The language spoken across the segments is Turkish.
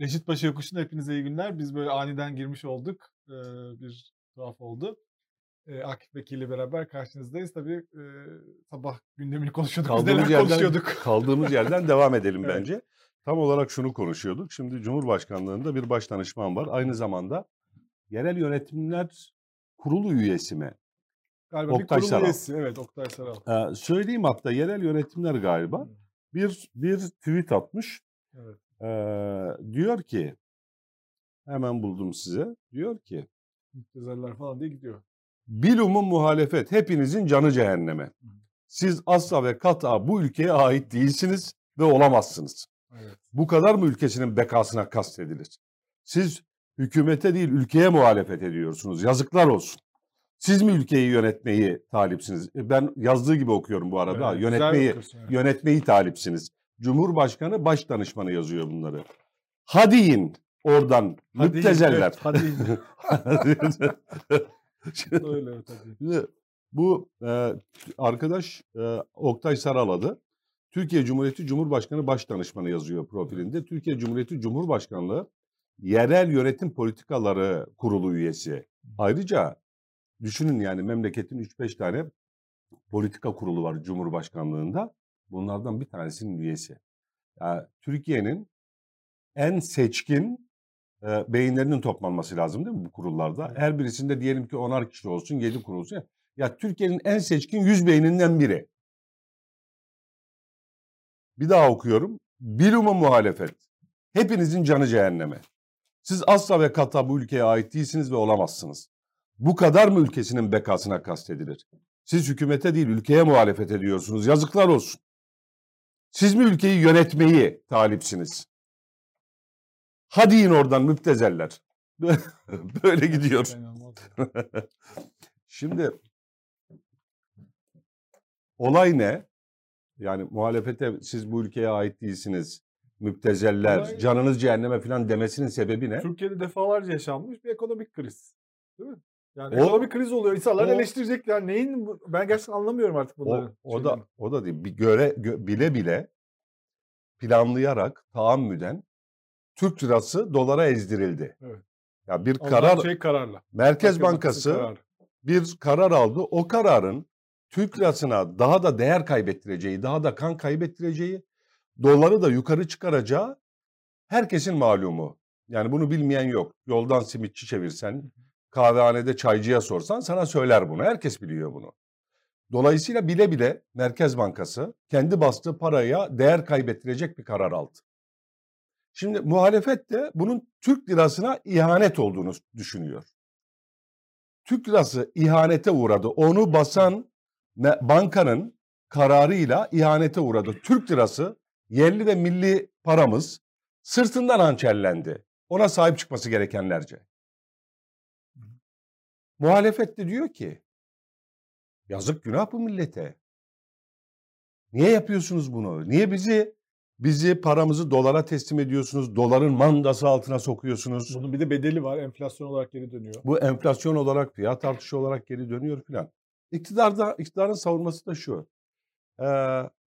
Reşit Paşa Yokuşu'na hepinize iyi günler. Biz böyle aniden girmiş olduk. Ee, bir tuhaf oldu. Ee, Akif Bekir ile beraber karşınızdayız. Tabii e, sabah gündemini konuşuyorduk. Kaldığımız yerden, konuşuyorduk. kaldığımız yerden devam edelim Evet. bence. Tam olarak şunu konuşuyorduk. Şimdi Cumhurbaşkanlığında bir baş danışman var. Aynı zamanda Yerel Yönetimler Kurulu üyesi mi? Galiba Oktay bir kurul Saral. üyesi. Evet Oktay Saral. Ee, söyleyeyim hatta yerel yönetimler galiba Hmm, bir bir tweet atmış. Evet. Ee, diyor ki hemen buldum size. Diyor ki Müptezeller falan diye gidiyor. Bilum'un muhalefet hepinizin canı cehenneme. Siz asla ve kata bu ülkeye ait değilsiniz ve olamazsınız. Evet. Bu kadar mı ülkesinin bekasına kastedilir? Siz hükümete değil ülkeye muhalefet ediyorsunuz. Yazıklar olsun. Siz mi ülkeyi yönetmeyi talipsiniz? E, Ben yazdığı gibi okuyorum bu arada. Evet, yönetmeyi okuyorsun, evet. yönetmeyi talipsiniz. Cumhurbaşkanı baş danışmanı yazıyor bunları. Hadi in oradan Hadi müptezeller. evet, hadi Öyle evet, tabii. Bu e, arkadaş e, Oktay Saraladı. Türkiye Cumhuriyeti Cumhurbaşkanı Baş Danışmanı yazıyor profilinde. Türkiye Cumhuriyeti Cumhurbaşkanlığı Yerel Yönetim Politikaları Kurulu üyesi. Ayrıca düşünün yani memleketin 3-5 tane politika kurulu var Cumhurbaşkanlığında. Bunlardan bir tanesinin üyesi. Yani Türkiye'nin en seçkin e, beyinlerinin toplanması lazım değil mi bu kurullarda? Her birisinde diyelim ki 10'ar kişi olsun, 7 kurul olsun. Ya Türkiye'nin en seçkin 100 beyninden biri. Bir daha okuyorum. Bilum'a muhalefet. Hepinizin canı cehenneme. Siz asla ve kata bu ülkeye ait değilsiniz ve olamazsınız. Bu kadar mı ülkesinin bekasına kastedilir? Siz hükümete değil ülkeye muhalefet ediyorsunuz. Yazıklar olsun. Siz mi ülkeyi yönetmeyi talipsiniz? Hadi in oradan müptezeller. Böyle gidiyor. Şimdi olay ne? Yani muhalefete siz bu ülkeye ait değilsiniz. Müptezeller, Olay- canınız cehenneme falan demesinin sebebi ne? Türkiye'de defalarca yaşanmış bir ekonomik kriz. Değil mi? Yani O- ekonomik kriz oluyor. İnsanlar o- eleştirecekler. Neyin bu- ben gerçekten anlamıyorum artık O, bunları. o da o da değil. Bir göre gö- bile bile planlayarak taammüden Türk lirası dolara ezdirildi. Evet. Ya bir karar karar şey kararla. Merkez Bankası Bankası kararı. bir karar aldı. O kararın Türk lirasına daha da değer kaybettireceği, daha da kan kaybettireceği, doları da yukarı çıkaracağı herkesin malumu. Yani bunu bilmeyen yok. Yoldan simitçi çevirsen, kahvehanede çaycıya sorsan sana söyler bunu. Herkes biliyor bunu. Dolayısıyla bile bile Merkez Bankası kendi bastığı paraya değer kaybettirecek bir karar aldı. Şimdi muhalefet de bunun Türk lirasına ihanet olduğunu düşünüyor. Türk lirası ihanete uğradı. Onu basan bankanın kararıyla ihanete uğradı. Türk lirası yerli ve milli paramız sırtından hançerlendi. Ona sahip çıkması gerekenlerce. Muhalefet de diyor ki yazık günah bu millete. Niye yapıyorsunuz bunu? Niye bizi bizi paramızı dolara teslim ediyorsunuz? Doların mandası altına sokuyorsunuz. Bunun bir de bedeli var. Enflasyon olarak geri dönüyor. Bu enflasyon olarak, fiyat artışı olarak geri dönüyor filan. İktidarda, iktidarın savunması da şu. Ee,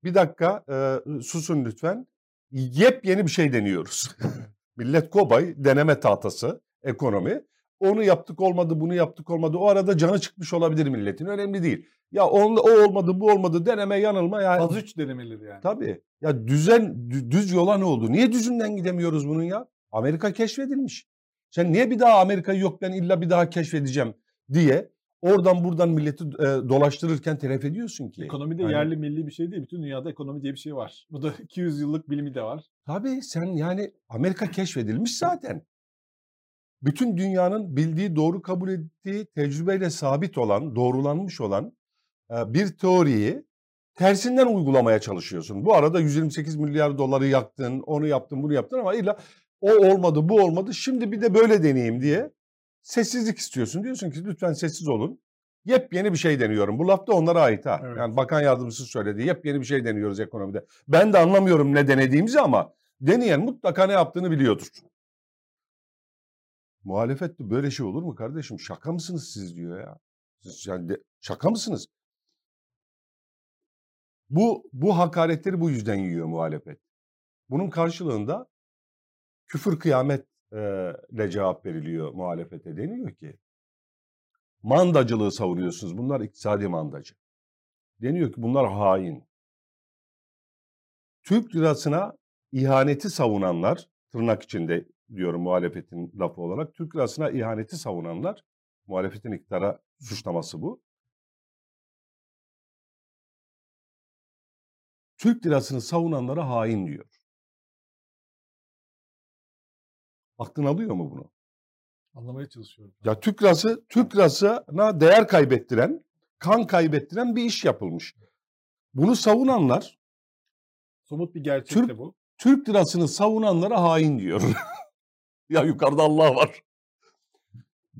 bir dakika e, susun lütfen. Yepyeni bir şey deniyoruz. Millet kobay, deneme tahtası, ekonomi. Onu yaptık olmadı, bunu yaptık olmadı. O arada canı çıkmış olabilir milletin. Önemli değil. Ya on, o olmadı, bu olmadı, deneme, yanılma. Ya, Faz 3 denemeleri yani. Tabii. Ya düzen, dü- düz yola ne oldu? Niye düzünden gidemiyoruz bunun ya? Amerika keşfedilmiş. Sen niye bir daha Amerika'yı yok ben illa bir daha keşfedeceğim diye oradan buradan milleti e, dolaştırırken telef ediyorsun ki. Ekonomi de Yani- yerli milli bir şey değil. Bütün dünyada ekonomi diye bir şey var. Bu da 200 yıllık bilimi de var. Tabii sen yani Amerika keşfedilmiş zaten. Bütün dünyanın bildiği, doğru kabul ettiği, tecrübeyle sabit olan, doğrulanmış olan e, bir teoriyi tersinden uygulamaya çalışıyorsun. Bu arada 128 milyar doları yaktın, onu yaptın, bunu yaptın ama illa o olmadı, bu olmadı. Şimdi bir de böyle deneyeyim diye sessizlik istiyorsun. Diyorsun ki lütfen sessiz olun. Yepyeni bir şey deniyorum. Bu laf da onlara ait ha. Evet. Yani bakan yardımcısı söyledi. Yepyeni bir şey deniyoruz ekonomide. Ben de anlamıyorum ne denediğimizi ama deneyen mutlaka ne yaptığını biliyordur. Muhalefet de böyle şey olur mu kardeşim? Şaka mısınız siz diyor ya. Siz yani de- şaka mısınız? Bu bu hakaretleri bu yüzden yiyor muhalefet. Bunun karşılığında küfür kıyametle cevap veriliyor muhalefete. Deniyor ki mandacılığı savunuyorsunuz. Bunlar iktisadi mandacı. Deniyor ki bunlar hain. Türk lirasına ihaneti savunanlar, tırnak içinde diyorum muhalefetin lafı olarak, Türk lirasına ihaneti savunanlar, muhalefetin iktidara suçlaması bu. Türk lirasını savunanlara hain diyor. Aklın alıyor mu bunu? Anlamaya çalışıyorum. Ya Türk lirası, Türk lirasına değer kaybettiren, kan kaybettiren bir iş yapılmış. Bunu savunanlar, Somut bir gerçek Türk- de bu. Türk lirasını savunanlara hain diyor. ya yukarıda Allah var.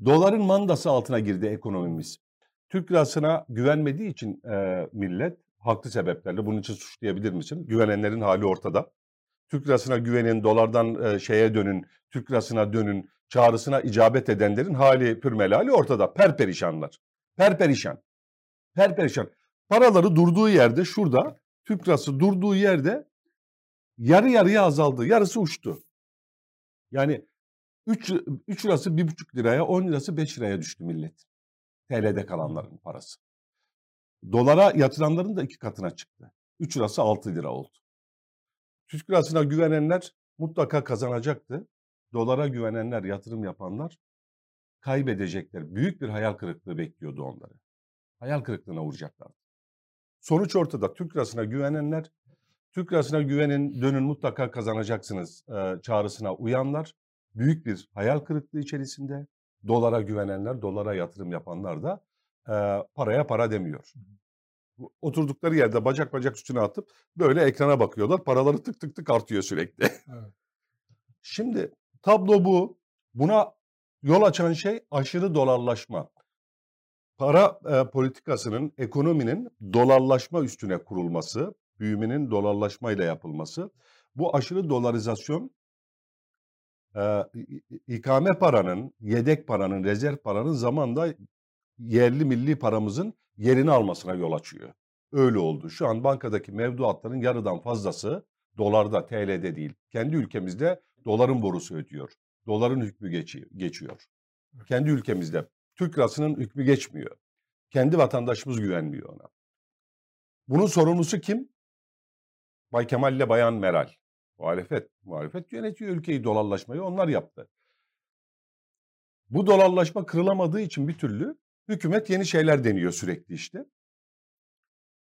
Doların mandası altına girdi ekonomimiz. Türk lirasına güvenmediği için e, millet haklı sebeplerle bunun için suçlayabilir misin? Güvenenlerin hali ortada. Türk lirasına güvenin, dolardan e, şeye dönün, Türk lirasına dönün, çağrısına icabet edenlerin hali pürmelali ortada. Perperişanlar. Perperişan. Perperişan. Paraları durduğu yerde şurada, Türk lirası durduğu yerde yarı yarıya azaldı. Yarısı uçtu. Yani 3, 3 lirası 1,5 liraya, 10 lirası 5 liraya düştü millet. TL'de kalanların parası. Dolara yatıranların da iki katına çıktı. 3 lirası 6 lira oldu. Türk lirasına güvenenler mutlaka kazanacaktı. Dolara güvenenler, yatırım yapanlar kaybedecekler. Büyük bir hayal kırıklığı bekliyordu onları. Hayal kırıklığına uğrayacaklardı. Sonuç ortada. Türk lirasına güvenenler, Türk lirasına güvenin, dönün mutlaka kazanacaksınız e, çağrısına uyanlar. Büyük bir hayal kırıklığı içerisinde. Dolara güvenenler, dolara yatırım yapanlar da e, paraya para demiyor. Oturdukları yerde bacak bacak üstüne atıp böyle ekrana bakıyorlar. Paraları tık tık tık artıyor sürekli. Evet. Şimdi tablo bu. Buna yol açan şey aşırı dolarlaşma. Para e, politikasının, ekonominin dolarlaşma üstüne kurulması, büyümenin dolarlaşmayla yapılması. Bu aşırı dolarizasyon e, ikame paranın, yedek paranın, rezerv paranın zamanla yerli milli paramızın yerini almasına yol açıyor. Öyle oldu. Şu an bankadaki mevduatların yarıdan fazlası dolarda, TL'de değil. Kendi ülkemizde doların borusu ödüyor. Doların hükmü geçi- geçiyor. Kendi ülkemizde. Türk lirasının hükmü geçmiyor. Kendi vatandaşımız güvenmiyor ona. Bunun sorumlusu kim? Bay Kemal ile Bayan Meral. Muhalefet. Muhalefet yönetiyor ülkeyi dolarlaşmayı onlar yaptı. Bu dolarlaşma kırılamadığı için bir türlü hükümet yeni şeyler deniyor sürekli işte.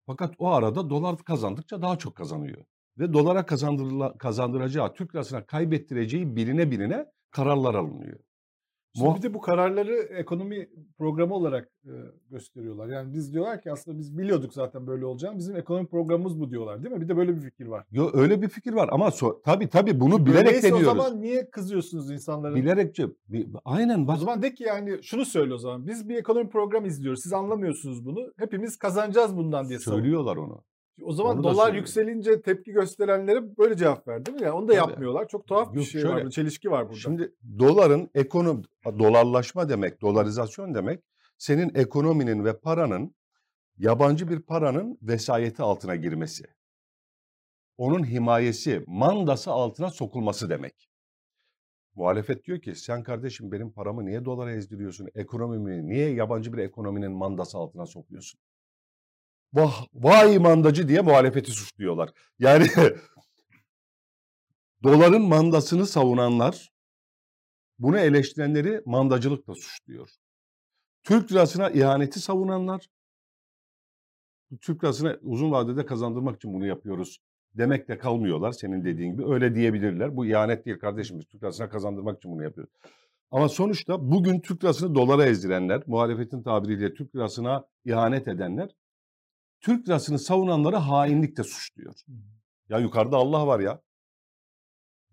Fakat o arada dolar kazandıkça daha çok kazanıyor. Ve dolara kazandıracağı, Türk lirasına kaybettireceği birine birine kararlar alınıyor. Şimdi bir de bu kararları ekonomi programı olarak e, gösteriyorlar. Yani biz diyorlar ki aslında biz biliyorduk zaten böyle olacağını. Bizim ekonomi programımız bu diyorlar değil mi? Bir de böyle bir fikir var. Yo, öyle bir fikir var ama so- tabii tabii bunu bilerek Öyleyse deniyoruz. o zaman niye kızıyorsunuz insanların? Bilerekçe. bi- aynen O bak. zaman de ki yani şunu söyle o zaman. Biz bir ekonomi programı izliyoruz. Siz anlamıyorsunuz bunu. Hepimiz kazanacağız bundan diye. Söylüyorlar onu. O zaman Onu da dolar yükselince tepki gösterenlere böyle cevap ver değil mi? Yani onu da Tabii. yapmıyorlar. Çok tuhaf bir Yok, şey şöyle. var. Çelişki var burada. Şimdi doların ekonomi dolarlaşma demek, dolarizasyon demek senin ekonominin ve paranın yabancı bir paranın vesayeti altına girmesi. Onun himayesi, mandası altına sokulması demek. Muhalefet diyor ki sen kardeşim benim paramı niye dolara ezdiriyorsun? Ekonomimi niye yabancı bir ekonominin mandası altına sokuyorsun? Vah, vay mandacı diye muhalefeti suçluyorlar. Yani doların mandasını savunanlar bunu eleştirenleri mandacılıkla suçluyor. Türk lirasına ihaneti savunanlar Türk lirasını uzun vadede kazandırmak için bunu yapıyoruz demekle kalmıyorlar senin dediğin gibi. Öyle diyebilirler. Bu ihanet değil kardeşim Türk lirasına kazandırmak için bunu yapıyoruz. Ama sonuçta bugün Türk lirasını dolara ezdirenler, muhalefetin tabiriyle Türk lirasına ihanet edenler, Türk lirasını savunanları hainlikle suçluyor. Ya yukarıda Allah var ya.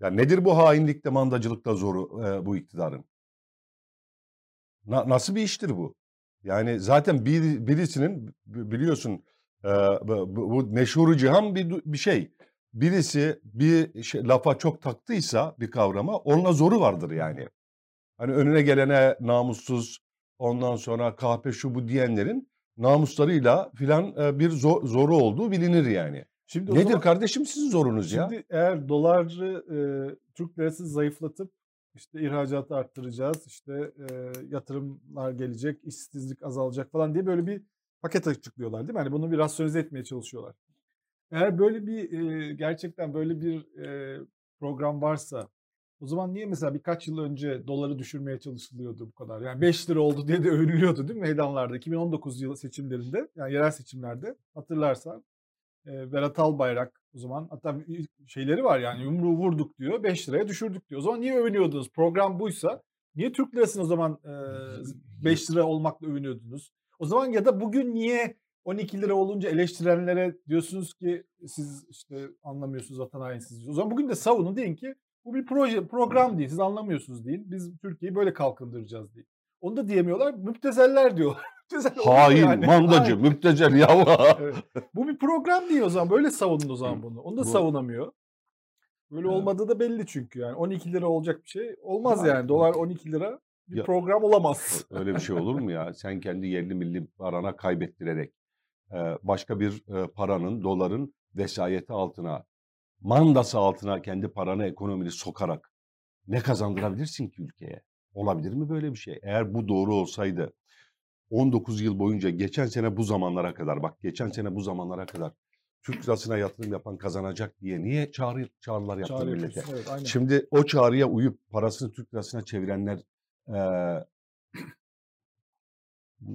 Ya nedir bu hainlikle, mandacılıkla zoru e, bu iktidarın? Na- nasıl bir iştir bu? Yani zaten bir, birisinin bi- biliyorsun e, bu, bu- bu meşhur cihan bir, bir şey. Birisi bir şey, lafa çok taktıysa bir kavrama onunla zoru vardır yani. Hani önüne gelene namussuz ondan sonra kahpe şu bu diyenlerin namuslarıyla filan e, bir zor- zoru olduğu bilinir yani. Şimdi o Nedir zaman- kardeşim sizin zorunuz ya? Şimdi eğer doları e, Türk lirası zayıflatıp işte ihracatı arttıracağız, işte e, yatırımlar gelecek, işsizlik azalacak falan diye böyle bir paket açıklıyorlar değil mi? Hani bunu bir rasyonize etmeye çalışıyorlar. Eğer böyle bir e, gerçekten böyle bir e, program varsa o zaman niye mesela birkaç yıl önce doları düşürmeye çalışılıyordu bu kadar? Yani 5 lira oldu diye de övünülüyordu değil mi meydanlarda 2019 yılı seçimlerinde yani yerel seçimlerde hatırlarsan e, Berat Albayrak o zaman hatta şeyleri var yani yumruğu vurduk diyor 5 liraya düşürdük diyor. O zaman niye övünüyordunuz? Program buysa niye Türk lirasını o zaman e, 5 lira olmakla övünüyordunuz? O zaman ya da bugün niye 12 lira olunca eleştirenlere diyorsunuz ki siz işte anlamıyorsunuz vatan hainsiniz. O zaman bugün de savunun deyin ki bu bir proje program değil siz anlamıyorsunuz deyin. Biz Türkiye'yi böyle kalkındıracağız deyin. Onu da diyemiyorlar. Müptezeller diyor. Müptezel Hain, yani? mandacı, Hain. müptezel yava. Evet. Bu bir program değil o zaman. Böyle savunun o zaman bunu. Onu da Bu- savunamıyor. Böyle Evet. olmadığı da belli çünkü yani. 12 lira olacak bir şey olmaz Ya- yani. Dolar 12 lira bir Ya- program olamaz. Öyle bir şey olur mu ya? Sen kendi yerli milli parana kaybettirerek başka bir paranın, doların vesayeti altına, mandası altına kendi paranı, ekonomini sokarak ne kazandırabilirsin ki ülkeye? Olabilir mi böyle bir şey? Eğer bu doğru olsaydı 19 yıl boyunca geçen sene bu zamanlara kadar bak geçen sene bu zamanlara kadar Türk lirasına yatırım yapan kazanacak diye niye çağrı çağrılar yaptın Çağrı millete? Evet, aynen. Şimdi o çağrıya uyup parasını Türk lirasına çevirenler eee,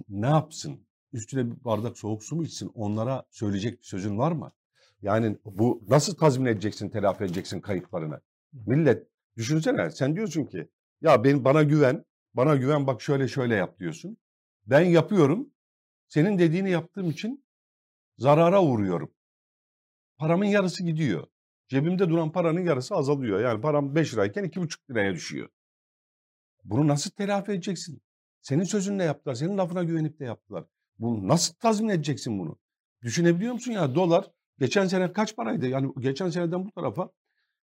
ne yapsın? Üstüne bir bardak soğuk su mu içsin? Onlara söyleyecek bir sözün var mı? Yani bu nasıl tazmin edeceksin, telafi edeceksin kayıplarını? Millet düşünsene sen diyorsun ki ya ben bana güven, bana güven bak şöyle şöyle yap diyorsun. Ben yapıyorum. Senin dediğini yaptığım için zarara uğruyorum. Paramın yarısı gidiyor. Cebimde duran paranın yarısı azalıyor. Yani param 5 lirayken 2,5 liraya düşüyor. Bunu nasıl telafi edeceksin? Senin sözünle yaptılar. Senin lafına güvenip de yaptılar. Bunu nasıl tazmin edeceksin bunu? Düşünebiliyor musun ya dolar geçen sene kaç paraydı? Yani geçen seneden bu tarafa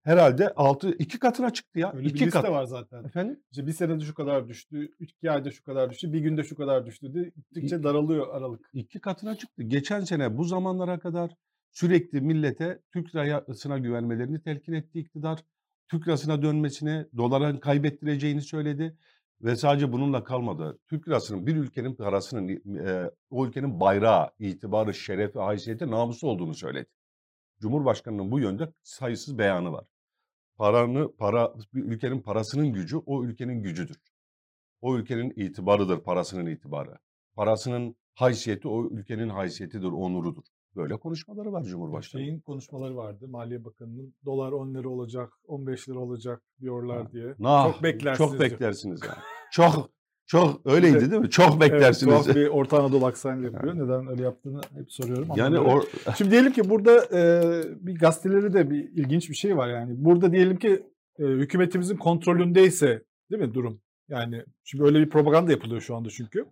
herhalde 6 iki katına çıktı ya. Öyle bir iki liste kat. var zaten. Efendim? İşte bir senede şu kadar düştü, iki ayda şu kadar düştü, bir günde şu kadar düştü diye gittikçe daralıyor aralık. iki katına çıktı. Geçen sene bu zamanlara kadar sürekli millete Türk lirasına güvenmelerini telkin etti iktidar. Türk lirasına dönmesine, doların kaybettireceğini söyledi. Ve sadece bununla kalmadı. Türk lirasının bir ülkenin parasının, e, o ülkenin bayrağı, itibarı, şerefi, haysiyeti, namusu olduğunu söyledi. Cumhurbaşkanının bu yönde sayısız beyanı var. Paranı, para, bir ülkenin parasının gücü o ülkenin gücüdür. O ülkenin itibarıdır parasının itibarı. Parasının haysiyeti o ülkenin haysiyetidir, onurudur. Böyle konuşmaları var Cumhurbaşkanı. Şeyin konuşmaları vardı. Maliye Bakanı'nın dolar 10 lira olacak, 15 lira olacak diyorlar Ha. diye. Nah, Çok beklersiniz Çok beklersiniz yani. çok çok öyleydi değil mi? Çok beklersiniz. Evet, tuhaf bir Orta Anadolu aksanıyla yapıyor. Neden öyle yaptığını hep soruyorum. yani or, Şimdi diyelim ki burada e, bir gazeteleri de bir ilginç bir şey var yani. Burada diyelim ki e, hükümetimizin kontrolündeyse değil mi durum? Yani şimdi öyle bir propaganda yapılıyor şu anda çünkü.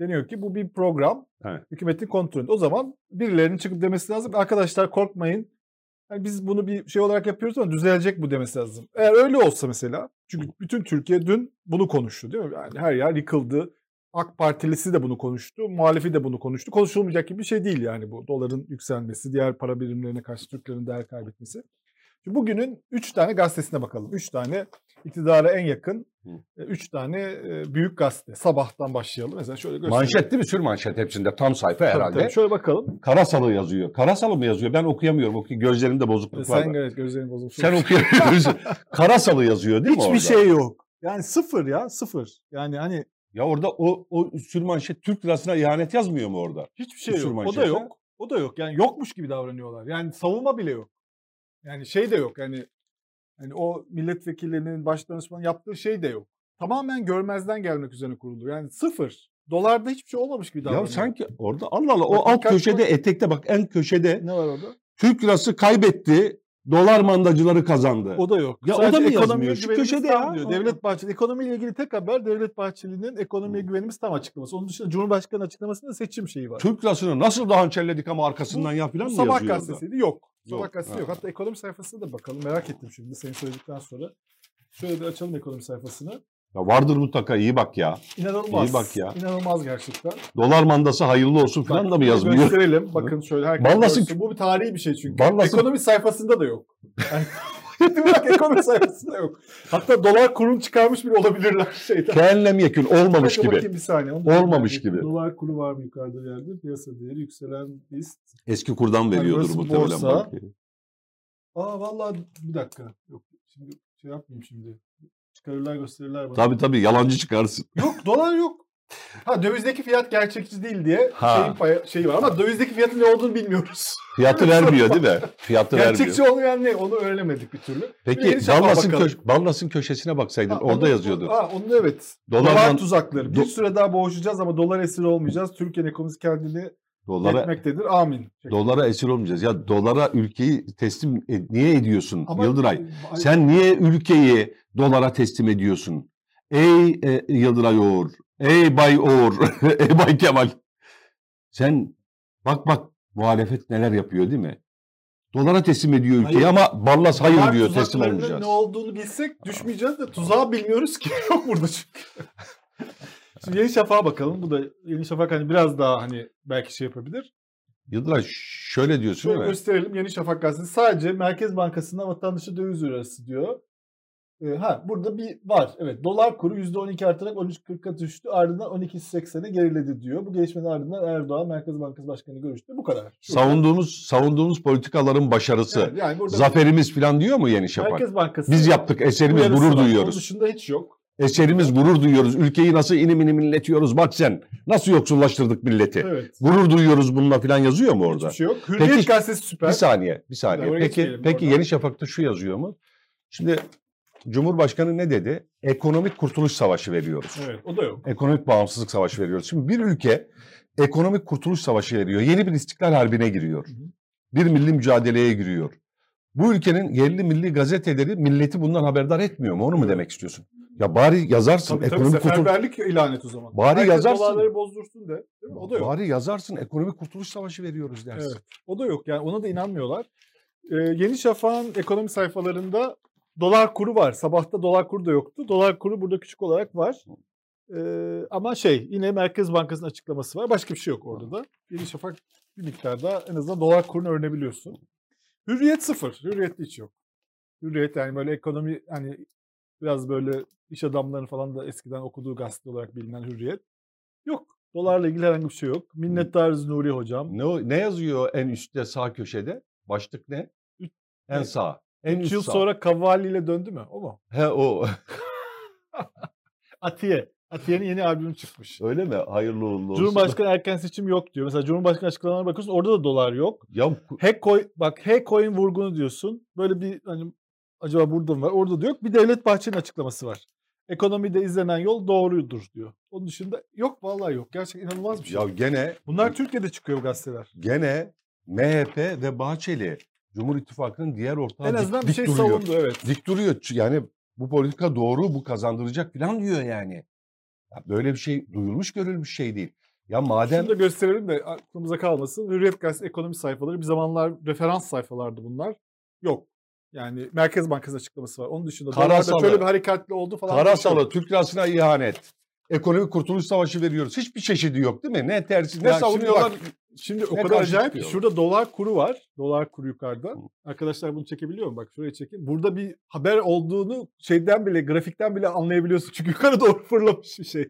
Deniyor ki bu bir program. Evet. Hükümetin kontrolünde. O zaman birilerinin çıkıp demesi lazım. Arkadaşlar korkmayın. Yani biz bunu bir şey olarak yapıyoruz ama düzelecek bu demesi lazım. Eğer öyle olsa mesela çünkü bütün Türkiye dün bunu konuştu değil mi? Yani her yer yıkıldı. AK Partilisi de bunu konuştu, muhalifi de bunu konuştu. Konuşulmayacak gibi bir şey değil yani bu. Doların yükselmesi, diğer para birimlerine karşı Türklerin değer kaybetmesi. Şimdi bugünün 3 tane gazetesine bakalım. 3 tane iktidara en yakın Hı. 3 tane e, büyük gazete. Sabahtan başlayalım. Mesela şöyle göstereyim. manşet değil mi? Sür manşet hepsinde. Tam sayfa Tabii, herhalde. tabii. Şöyle bakalım. Karasalı yazıyor. Karasalı mı yazıyor? Ben okuyamıyorum. Oku gözlerimde bozukluk var. Sen evet gözlerin bozulmuş. Sen okuyamıyorsun. Karasalı yazıyor değil mi orada? Hiçbir şey yok. Yani sıfır ya sıfır. Yani hani Ya orada o, o sürmanşet Türk lirasına ihanet yazmıyor mu orada? hiçbir şey yok. O da yok. O da yok. Yani yokmuş gibi davranıyorlar. Yani savunma bile yok. Yani şey de yok. Yani yani o milletvekillerinin baş danışmanın yaptığı şey de yok. Tamamen görmezden gelmek üzerine kurulu. Yani sıfır. Dolarda hiçbir şey olmamış gibi davranıyor. Ya sanki orada Allah Allah o Bak, alt köşede bak. etekte bak en köşede ne var orada? Türk lirası kaybetti. Dolar mandacıları kazandı. O da yok. Ya o Sadece da mı yazmıyor? Şu köşede ya. Diyor. O- Devlet Bahçeli ekonomiyle ilgili tek haber Devlet Bahçeli'nin ekonomiye güvenimiz tam açıklaması. Onun dışında Cumhurbaşkanı açıklamasında seçim şeyi var. Türk lirasını nasıl daha hançerledik ama arkasından ya filan Bu mı Sabah yazıyor orada? gazetesiydi. Yok. Yok, ha. yok. Hatta ekonomi sayfasına da bakalım. Merak ettim şimdi senin söyledikten sonra. Şöyle bir açalım ekonomi sayfasını. Ya vardır mutlaka iyi bak ya. İnanılmaz. İyi bak ya. İnanılmaz gerçekten. Dolar mandası hayırlı olsun falan Bak, da mı yazmıyor? Gösterelim. Bakın şöyle herkes Ballas'ın- görsün. Bu bir tarihi bir şey çünkü. Ballas'ın- Ekonomi sayfasında da yok. Yani, bırak ekonomi sayfasında yok. Hatta dolar kurunu çıkarmış bile olabilirler şeyden. Kenlem yekün olmamış gibi. Bir saniye. Olmamış gibi. Dolar kuru var mı yukarıda bir yerde? Piyasa değeri yükselen list. Eski kurdan veriyordur burası muhtemelen. borsa. bak. Aa vallahi bir dakika. Yok şimdi şey yapmayayım şimdi. Çıkarırlar gösterirler bana. Tabii tabii yalancı çıkarsın. Yok dolar yok. Ha dövizdeki fiyat gerçekçi değil diye Ha. şeyin paya, şeyi var ama dövizdeki fiyatın ne olduğunu bilmiyoruz. Fiyatı vermiyor değil mi? Fiyatı Gerçekçi vermiyor. olmayan ne? Onu öğrenemedik bir türlü. Peki bakalım. köş Ballas'ın köşesine baksaydın Ha, orada onu- yazıyordu. Ha, onu evet. Dolar Dolar, tuzakları. Bir Do- süre daha boğuşacağız ama dolar esiri olmayacağız. Türkiye'nin ekonomisi kendini Dolara, yetmektedir. Amin. dolara esir olmayacağız. Ya dolara ülkeyi teslim e- niye ediyorsun Ama- Yıldıray? Ay- Sen niye ülkeyi dolara teslim ediyorsun? Ey e, Yıldıray Oğur, ey Bay Oğur, ey Bay Kemal. Sen bak bak muhalefet neler yapıyor değil mi? Dolara teslim ediyor ülkeyi Hayır. ama Ballas hayır Dolar diyor teslim olmayacağız. ne olduğunu bilsek düşmeyeceğiz de tuzağı bilmiyoruz ki. Yok burada çünkü. Şimdi Yeni Şafak'a bakalım. Bu da Yeni Şafak hani biraz daha hani belki şey yapabilir. Yıldıray şöyle diyorsun Şöyle gösterelim Yeni Şafak gazetesi. Sadece Merkez Bankası'nda vatandaşı döviz arası diyor. Ee, ha burada bir var. Evet dolar kuru %12 artarak 13.40'a düştü. Ardından 12.80'e geriledi diyor. Bu gelişmenin ardından Erdoğan Merkez Bankası Başkanı görüştü. Bu kadar. Şurada. Savunduğumuz savunduğumuz politikaların başarısı, Evet, yani zaferimiz falan diyor mu Yeni Şafak? Merkez Bankası Biz yaptık, eserimiz gurur var. Onun duyuyoruz. dışında hiç yok. Eserimiz gurur duyuyoruz. Ülkeyi nasıl inim inim inletiyoruz bak sen. Nasıl yoksullaştırdık milleti. Evet. Gurur duyuyoruz bununla falan yazıyor mu orada? Hiçbir şey yok. Hürriyet Peki- gazetesi süper. Bir saniye, bir saniye. Oraya Peki, peki oradan. Yeni Şafak'ta şu yazıyor mu? Şimdi Cumhurbaşkanı ne dedi? Ekonomik kurtuluş savaşı veriyoruz. Evet o da yok. Ekonomik bağımsızlık savaşı veriyoruz. Şimdi bir ülke ekonomik kurtuluş savaşı veriyor. Yeni bir istiklal harbine giriyor. Hı hı. Bir milli mücadeleye giriyor. Bu ülkenin yerli milli gazeteleri milleti bundan haberdar etmiyor mu? Onu mu Evet. demek istiyorsun? Ya bari yazarsın Tabii tabii ekonomik kurtuluş seferberlik ilan et o zaman. Bari Herkes yazarsın. dolarları bozdursun de. Değil mi? O da yok. Bari yazarsın ekonomik kurtuluş savaşı veriyoruz dersin. Evet. O da yok. Yani ona da inanmıyorlar. Ee, Yeni Şafak'ın ekonomi sayfalarında dolar kuru var. Sabahta dolar kuru da yoktu. Dolar kuru burada küçük olarak var. Ee, ama şey yine Merkez Bankası'nın açıklaması var. Başka bir şey yok orada da. Yeni Şafak bir miktarda en azından dolar kurunu öğrenebiliyorsun. Hürriyet sıfır. Hürriyette hiç yok. Hürriyet yani böyle ekonomi hani biraz böyle iş adamlarının falan da eskiden okuduğu gazete olarak bilinen Hürriyet. Yok. Dolarla ilgili herhangi bir şey yok. Minnettarız Nuri Hocam. Ne, ne yazıyor en üstte sağ köşede? Başlık ne? En sağ. En 3 üst yıl sağ. sonra Cavalli ile döndü mü? O mu? He o. Atiye. Atiye'nin yeni albümü çıkmış. Öyle mi? Hayırlı uğurlu olsun. Cumhurbaşkanı erken seçim yok diyor. Mesela Cumhurbaşkanı açıklamalarına bakıyorsun orada da dolar yok. Ya ku- Hack coin, bak hack coin vurgunu diyorsun. Böyle bir hani acaba burada mı var? Orada da yok. Bir Devlet Bahçeli'nin açıklaması var. Ekonomide izlenen yol doğrudur diyor. Onun dışında yok vallahi yok. Gerçekten inanılmaz bir şey. ya gene Bunlar Türkiye'de çıkıyor bu gazeteler. gene MHP ve Bahçeli Cumhur İttifakı'nın diğer ortağı En dik- azından bir dik şey duruyor. savundu evet. Dik duruyor. Yani bu politika doğru, bu kazandıracak falan diyor yani. Ya böyle bir şey duyulmuş görülmüş şey değil. Ya madem Şunu da gösterelim de aklımıza kalmasın. Hürriyet Gazetesi ekonomi sayfaları bir zamanlar referans sayfalardı bunlar. Yok. Yani Merkez Bankası açıklaması var. Onun dışında dolarda Karasalı. şöyle bir harekatli oldu falan. bir. Karasalı, Türk lirasına ihanet. Ekonomik kurtuluş savaşı veriyoruz. Hiçbir çeşidi yok değil mi? Ne tersi, ne şimdi savunuyorlar. bak, Şimdi o kadar acayip ki şurada dolar kuru var. Dolar kuru yukarıda. Hı. Arkadaşlar bunu çekebiliyor mu? Bak şuraya çekin. Burada bir haber olduğunu şeyden bile grafikten bile anlayabiliyorsun. Çünkü yukarı doğru fırlamış bir şey.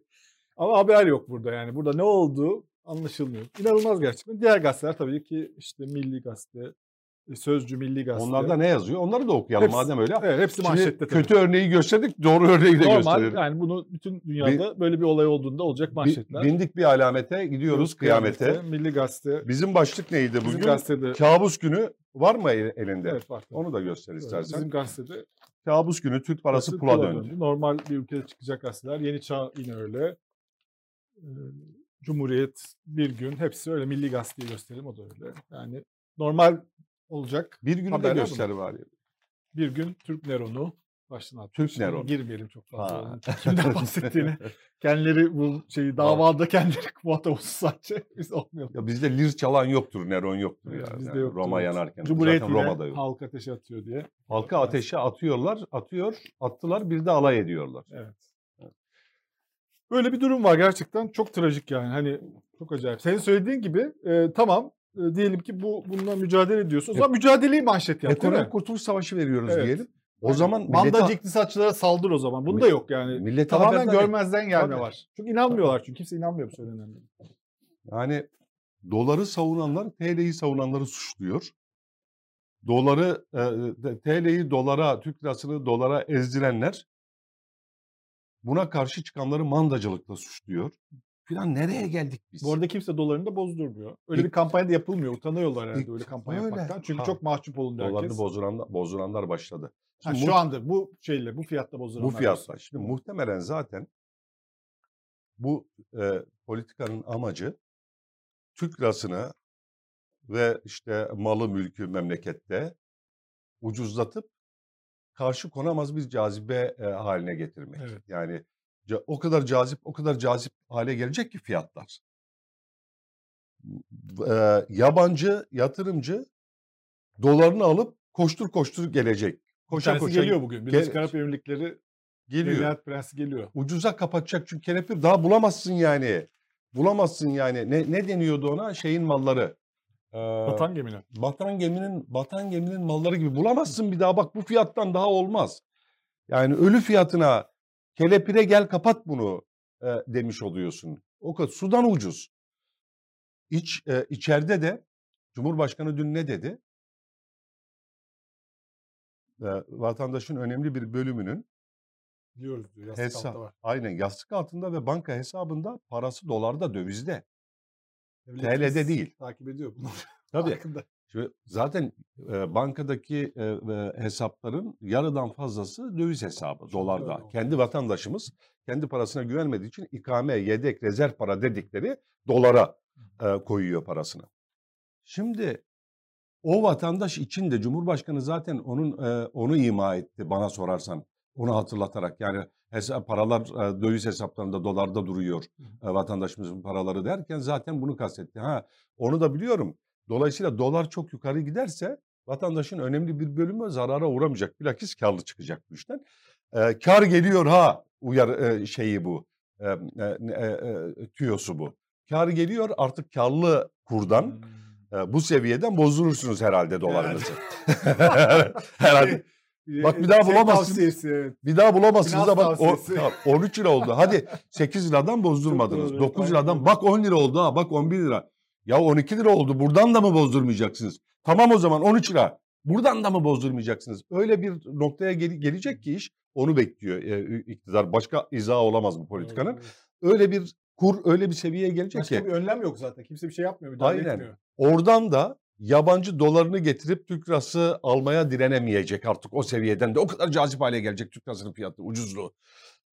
Ama haber yok burada yani. Burada ne olduğu anlaşılmıyor. İnanılmaz gerçekten. Diğer gazeteler tabii ki işte Milli Gazete, Sözcü Milli Gazete. Onlarda ne yazıyor? Onları da okuyalım Hepsi- madem öyle. Evet hepsi Şimdi manşette tabii. kötü örneği gösterdik, doğru örneği de Normal gösterelim. yani bunu bütün dünyada böyle bir olay olduğunda olacak manşetler. Bindik bir alamete, gidiyoruz kıyamete. Milli Gazete. Bizim başlık neydi Bizim bugün? gazetede. Kabus günü var mı el- elinde? Evet var. Onu da göster Evet, istersen. Bizim gazetede Kabus günü Türk parası Nasıl pula döndü. Normal bir ülkede çıkacak gazeteler. Yeni Çağ yine öyle. Ee, Cumhuriyet, Bir Gün hepsi öyle. Milli Gazete'yi gösterelim o da öyle. Yani normal olacak. Bir günü de göster bari. Bir Gün Türk Neron'u başına atmış. Türk Neron. Girmeyelim çok fazla. Kimden bahsettiğini. kendileri bu şeyi davada kendileri muhatap olsun sadece. Biz olmayalım. Ya bizde lir çalan yoktur, Neron yoktur Evet, ya. bizde Yani yoktur, Roma evet. yanarken. Cumhuriyet Zaten Roma'da yok. halk ateşe atıyor diye. Halka ateşe atıyorlar, atıyor, attılar bir de alay ediyorlar. Evet. Böyle bir durum var gerçekten çok trajik yani hani çok acayip. Senin söylediğin gibi e, tamam e, diyelim ki bu bununla mücadele ediyorsun. O zaman mücadeleyi manşet yap değil Ekonomik mi? kurtuluş savaşı veriyoruz Evet. diyelim. O zaman millete, Mandacı iktisatçılara saldır o zaman. Bunda Mi- yok yani. millete Tamamen görmezden gelme Tabii. var. Çünkü inanmıyorlar çünkü kimse inanmıyor bu söylenenlere. Yani doları savunanlar TL'yi savunanları suçluyor. Doları e, de- TL'yi dolara, Türk lirasını dolara ezdirenler buna karşı çıkanları mandacılıkla suçluyor. Filan nereye geldik biz? Bu arada kimse dolarını da bozdurmuyor. Öyle İlk- bir kampanya da yapılmıyor. Utanıyorlar herhalde İlk- öyle kampanya öyle. yapmaktan. Çünkü Ha. çok mahcup olundu Dolarını herkes. bozduranlar, bozduranlar başladı. Ha, şu mu- anda bu şeyle bu fiyatta bozduranlar. bu fiyatla. Şimdi muhtemelen zaten bu e, politikanın amacı Türk lirasını ve işte malı mülkü memlekette ucuzlatıp karşı konamaz bir cazibe e, haline getirmek. Evet. Yani o kadar cazip, o kadar cazip hale gelecek ki fiyatlar. E, yabancı yatırımcı dolarını alıp koştur koştur gelecek. Koşa Koşa koşa geliyor bugün. Birleşik Arap Emirlikleri geliyor. Veliaht Prensi geliyor. ucuza kapatacak çünkü kelepir daha bulamazsın yani. Bulamazsın yani. Ne, ne deniyordu ona? Şeyin malları. Ee, Batan gemiler. batan geminin batan geminin malları gibi bulamazsın bir daha. Bak bu fiyattan daha olmaz. Yani ölü fiyatına kelepire gel kapat bunu e, demiş oluyorsun. O kadar sudan ucuz. İç e, içeride de Cumhurbaşkanı dün ne dedi? E, vatandaşın önemli bir bölümünün Biliyoruz diyor. Yastık Hesap, altta var. aynen yastık altında ve banka hesabında parası dolarda dövizde. TL'de değil. Takip ediyor bunu. Tabii. Farkında. Şimdi zaten e, bankadaki e, e, hesapların yarıdan fazlası döviz hesabı dolarda. öyle. Kendi vatandaşımız kendi parasına güvenmediği için ikame, yedek, rezerv para dedikleri dolara e, koyuyor parasını. Şimdi o vatandaş için de Cumhurbaşkanı zaten onun e, onu ima etti bana sorarsan. Onu hatırlatarak yani hesap, paralar e, döviz hesaplarında dolarda duruyor e, vatandaşımızın paraları derken zaten bunu kastetti. Ha onu da biliyorum. Dolayısıyla dolar çok yukarı giderse vatandaşın önemli bir bölümü zarara uğramayacak. Bilakis karlı çıkacak bu işten. E, kar geliyor ha uyar e, şeyi bu. E, e, e, tüyosu bu. Kar geliyor artık karlı kurdan Hmm. bu seviyeden bozdurursunuz herhalde dolarınızı. herhalde. Bak bir daha Şey bulamazsın. tavsiyesi, evet. Bir daha bulamazsınız Finans ama o, tavsiyesi. tamam, 13 lira oldu. Hadi 8 liradan bozdurmadınız. doğru, 9 aynen liradan bak 10 lira oldu ha bak 11 lira. Ya 12 lira oldu buradan da mı bozdurmayacaksınız? Tamam o zaman 13 lira. Buradan da mı bozdurmayacaksınız? Öyle bir noktaya gel- gelecek ki iş onu bekliyor e, iktidar. Başka izah olamaz bu politikanın. Öyle bir kur öyle bir seviyeye gelecek Başka ki. bir önlem yok zaten. Kimse bir şey yapmıyor. Müdahale Aynen. etmiyor. Oradan da yabancı dolarını getirip Türk lirası almaya direnemeyecek artık o seviyeden de. O kadar cazip hale gelecek Türk lirasının fiyatı, ucuzluğu.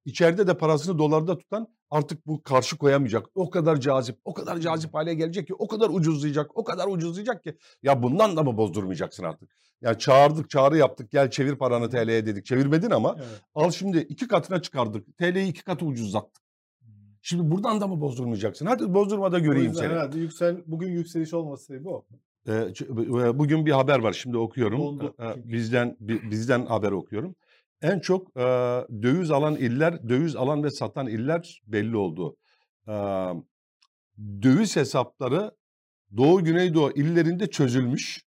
İçeride de parasını dolarda tutan artık bu karşı koyamayacak. O kadar cazip, o kadar cazip hale gelecek ki, o kadar ucuzlayacak, o kadar ucuzlayacak ki. Ya bundan da mı bozdurmayacaksın artık? Yani çağırdık, çağrı yaptık, gel çevir paranı TL'ye dedik. Çevirmedin ama Evet. al şimdi iki katına çıkardık. TL'yi iki katı ucuzlattık. Şimdi buradan da mı bozdurmayacaksın? Hadi bozdurma da O göreyim seni. herhalde yüksel, bugün yükseliş olması e, Bugün bir haber var şimdi okuyorum. Dondu. Bizden bi- bizden haber okuyorum. En çok e, döviz alan iller, döviz alan ve satan iller belli oldu. Ee, Döviz hesapları Doğu Güneydoğu illerinde çözülmüş.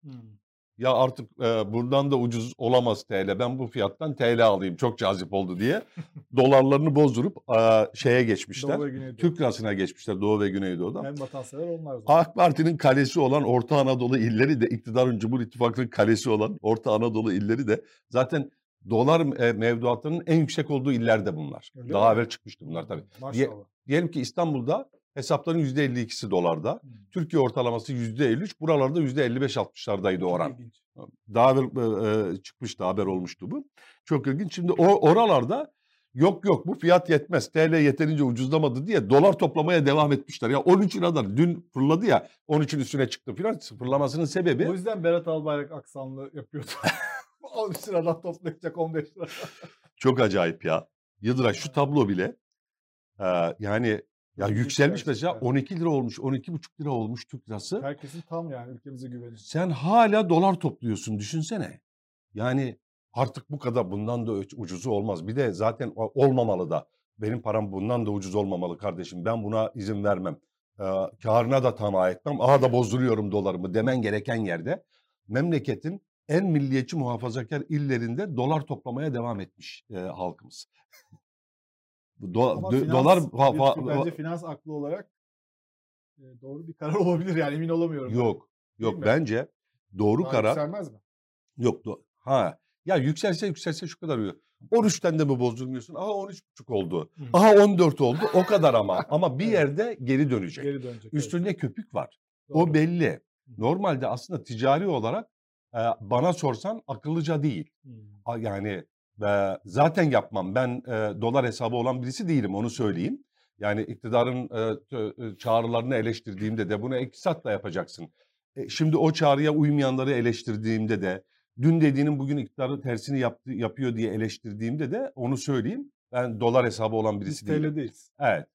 Ya artık e, buradan da ucuz olamaz TL. Ben bu fiyattan TL alayım. Çok cazip oldu diye dolarlarını bozdurup e, şeye geçmişler. Türk lirasına geçmişler Doğu ve Güneydoğu'da. En vatansever onlar. AK Parti'nin kalesi olan Orta Anadolu illeri de iktidarın Cumhur İttifakı'nın kalesi olan Orta Anadolu illeri de zaten dolar e, mevduatının en yüksek olduğu iller de bunlar. Öyle Daha mi? evvel çıkmıştı bunlar tabii. Maşallah. Diyelim ki İstanbul'da hesapların %52'si dolarda. Hmm. Türkiye ortalaması %53. Buralarda %55-60'lardaydı Çok oran. Daha evvel e, e, çıkmıştı haber olmuştu bu. Çok ilginç. Şimdi o oralarda yok yok bu fiyat yetmez. TL yeterince ucuzlamadı diye dolar toplamaya devam etmişler. Ya 13 liradan dün fırladı ya 13'ün üstüne çıktı filan. Fırlamasının sebebi O yüzden Berat Albayrak aksanlı yapıyordu. 13 liradan toplayacak 15 lira. çok acayip ya. Yıldıray şu tablo bile e, yani ya yükselmiş mesela gerçekten. 12 lira olmuş 12,5 lira olmuş Türk lirası. Herkesin tam yani ülkemize güveni. Sen hala dolar topluyorsun düşünsene. Yani artık bu kadar bundan da ucuzu olmaz. Bir de zaten olmamalı da. benim param bundan da ucuz olmamalı kardeşim. Ben buna izin vermem. Ee, karına da tamah etmem. Aha da bozduruyorum dolarımı demen gereken yerde memleketin en milliyetçi muhafazakar illerinde dolar toplamaya devam etmiş e, halkımız. Do, Ama do, finans, dolar fa, fa, bence finans aklı olarak e, doğru bir karar olabilir yani emin olamıyorum. Yok. Yok bence doğru Daha karar. Yükselmez mi? Yok. Do, ha. Ya yükselse yükselse şu kadar. 13'ten de mi bozdurmuyorsun? Aha 13,5 oldu. Aha 14 oldu. O kadar ama. Ama bir yerde geri dönecek. Geri dönecek. Üstünde evet. köpük var. Doğru. O belli. Normalde aslında ticari olarak bana sorsan akıllıca değil. Hmm. Yani zaten yapmam. Ben dolar hesabı olan birisi değilim onu söyleyeyim. Yani iktidarın çağrılarını eleştirdiğimde de bunu iktisatla yapacaksın. E, şimdi o çağrıya uymayanları eleştirdiğimde de dün dediğinin bugün iktidarı tersini yaptı, yapıyor diye eleştirdiğimde de onu söyleyeyim. Ben dolar hesabı olan birisi Biz değilim. Evet.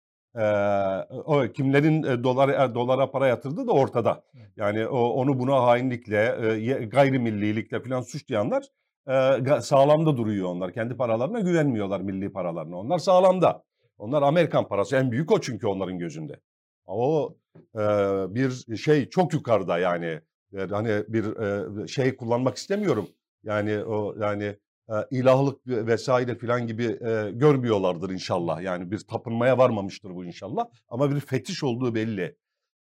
O kimlerin e, dolar dolara para yatırdığı da ortada. Yani o, onu buna hainlikle, e, gayrimillilikle falan suçlayanlar e, sağlamda duruyor onlar. Kendi paralarına güvenmiyorlar milli paralarına. Onlar sağlamda. Onlar Amerikan parası en büyük o çünkü onların gözünde. O e, bir şey çok yukarıda yani. yani hani bir e, şey kullanmak istemiyorum. Yani o yani e, ilahlık vesaire filan gibi e, görmüyorlardır inşallah. Yani bir tapınmaya varmamıştır bu inşallah. Ama bir fetiş olduğu belli.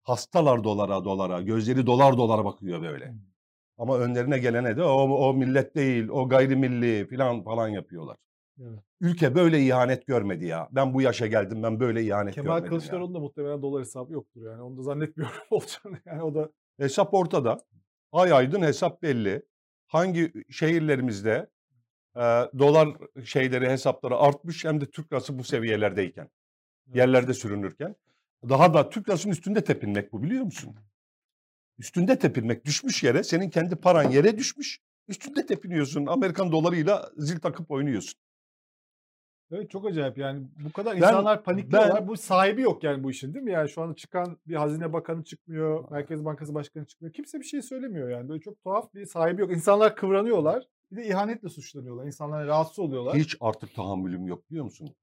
Hastalar dolara dolara, gözleri dolar dolara bakıyor böyle. Ama önlerine gelene de o, o millet değil, o gayrimilli filan falan yapıyorlar. Evet. Ülke böyle ihanet görmedi ya. Ben bu yaşa geldim ben böyle ihanet Kemal görmedim Kemal Kılıçdaroğlu'nda muhtemelen dolar hesabı yoktur yani. Onu da zannetmiyorum olacağını. Yani o da hesap ortada. Ay aydın hesap belli. Hangi şehirlerimizde e, dolar şeyleri hesapları artmış hem de Türk lirası bu seviyelerdeyken. Evet. Yerlerde sürünürken. Daha da Türk lirasının üstünde tepinmek bu biliyor musun? Üstünde tepinmek düşmüş yere senin kendi paran yere düşmüş. Üstünde tepiniyorsun. Amerikan dolarıyla zil takıp oynuyorsun. Evet çok acayip yani bu kadar insanlar ben, panikliyorlar. Ben, bu sahibi yok yani bu işin değil mi? Yani şu anda çıkan bir hazine bakanı çıkmıyor, Merkez Bankası Başkanı çıkmıyor. Kimse bir şey söylemiyor yani. Böyle çok tuhaf bir sahibi yok. İnsanlar kıvranıyorlar. Bir de ihanetle suçlanıyorlar. İnsanlar rahatsız oluyorlar. Hiç artık tahammülüm yok biliyor musun?